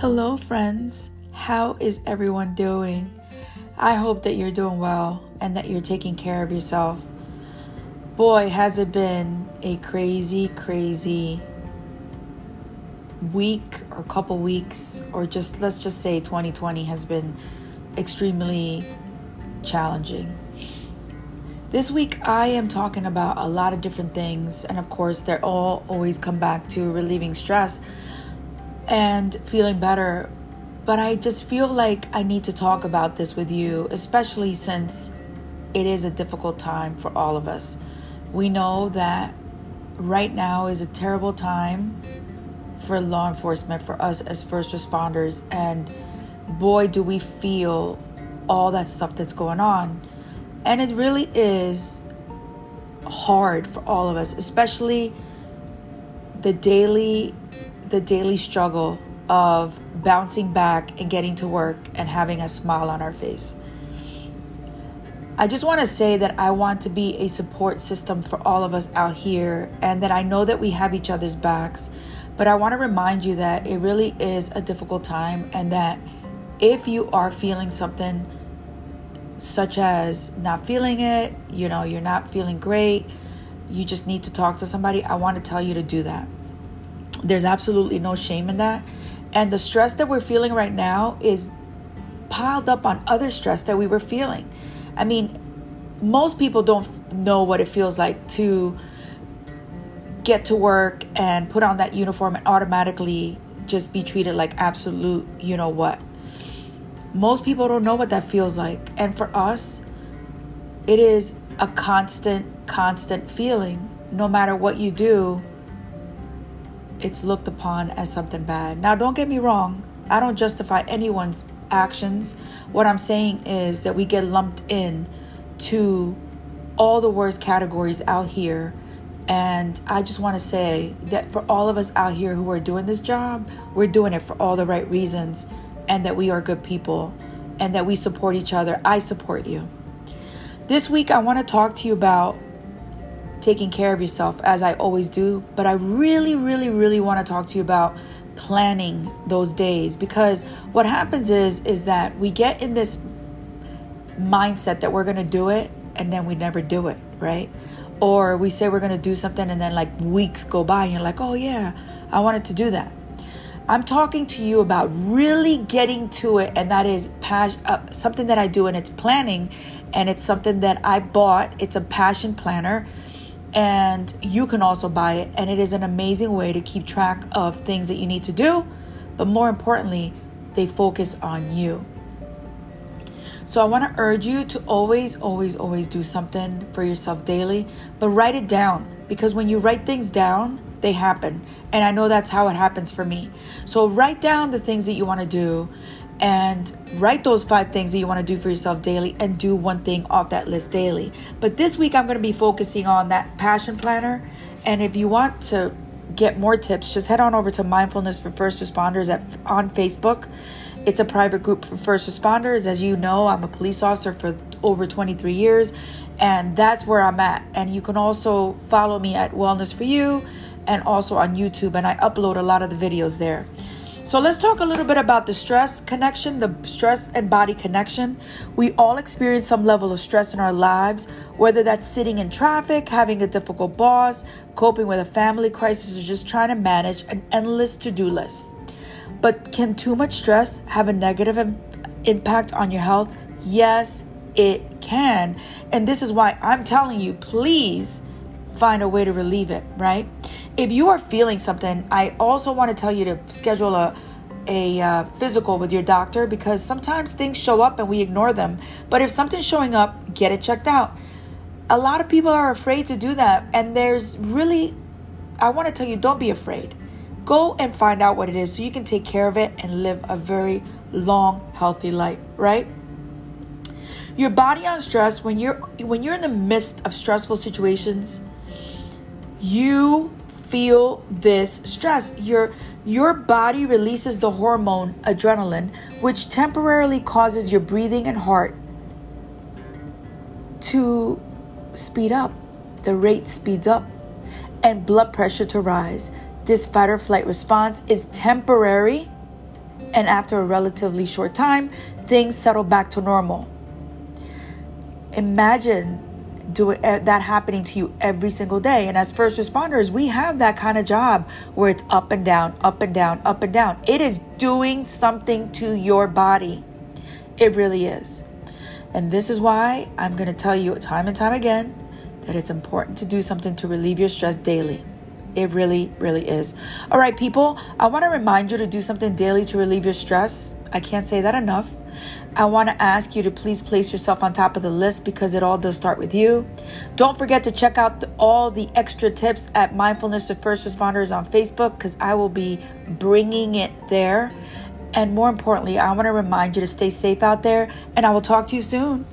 Hello, friends. How is everyone doing? I hope that you're doing well and that you're taking care of yourself. Boy, has it been a crazy, crazy week or couple weeks, or just let's just say 2020 has been extremely challenging. This week, I am talking about a lot of different things, and of course, they're all always come back to relieving stress and feeling better. But I just feel like I need to talk about this with you, especially since it is a difficult time for all of us. We know that right now is a terrible time for law enforcement, for us as first responders, and boy, do we feel all that stuff that's going on. And it really is hard for all of us, especially the daily the daily struggle of bouncing back and getting to work and having a smile on our face. I just want to say that I want to be a support system for all of us out here and that I know that we have each other's backs. But I want to remind you that it really is a difficult time and that if you are feeling something such as not feeling it, you know, you're not feeling great, you just need to talk to somebody, I want to tell you to do that. There's absolutely no shame in that. And the stress that we're feeling right now is piled up on other stress that we were feeling. I mean, most people don't know what it feels like to get to work and put on that uniform and automatically just be treated like absolute, you know what. Most people don't know what that feels like. And for us, it is a constant, constant feeling. No matter what you do, it's looked upon as something bad. Now, don't get me wrong, I don't justify anyone's actions. What I'm saying is that we get lumped in to all the worst categories out here. And I just want to say that for all of us out here who are doing this job, we're doing it for all the right reasons and that we are good people and that we support each other. I support you. This week, I want to talk to you about taking care of yourself as I always do, but I really, really, really want to talk to you about planning those days because what happens is is that we get in this mindset that we're going to do it and then we never do it, right? Or we say we're going to do something and then like weeks go by and you're like, "Oh yeah, I wanted to do that." I'm talking to you about really getting to it, and that is pas- uh, something that I do, and it's planning, and it's something that I bought. It's a passion planner and you can also buy it. And it is an amazing way to keep track of things that you need to do, but more importantly, they focus on you. So I want to urge you to always, always, always do something for yourself daily, but write it down because when you write things down, they happen. And I know that's how it happens for me. So write down the things that you want to do and write those five things that you want to do for yourself daily and do one thing off that list daily. But this week, I'm going to be focusing on that passion planner. And if you want to get more tips, just head on over to Mindfulness for First Responders at, on Facebook. It's a private group for first responders. As you know, I'm a police officer for over 23 years, and that's where I'm at. And you can also follow me at Wellness for You and also on YouTube, and I upload a lot of the videos there. So let's talk a little bit about the stress connection, the stress and body connection. We all experience some level of stress in our lives, whether that's sitting in traffic, having a difficult boss, coping with a family crisis, or just trying to manage an endless to do list. But can too much stress have a negative impact on your health? Yes, it can. And this is why I'm telling you, please find a way to relieve it, right? If you are feeling something, I also want to tell you to schedule a a uh, physical with your doctor because sometimes things show up and we ignore them. But if something's showing up, get it checked out. A lot of people are afraid to do that, and there's really, I want to tell you, don't be afraid. Go and find out what it is so you can take care of it and live a very long, healthy life, right? Your body on stress when you're when you're in the midst of stressful situations, you feel this stress. Your your body releases the hormone adrenaline, which temporarily causes your breathing and heart to speed up. The rate speeds up and blood pressure to rise. This fight or flight response is temporary And after a relatively short time, things settle back to normal. Imagine doing eh, that happening to you every single day. And as first responders, we have that kind of job where it's up and down, up and down, up and down. It is doing something to your body. It really is. And this is why I'm going to tell you time and time again that it's important to do something to relieve your stress daily. It really, really is. All right, people, I want to remind you to do something daily to relieve your stress. I can't say that enough. I want to ask you to please place yourself on top of the list because it all does start with you. Don't forget to check out the, all the extra tips at Mindfulness of First Responders on Facebook because I will be bringing it there. And more importantly, I want to remind you to stay safe out there, and I will talk to you soon.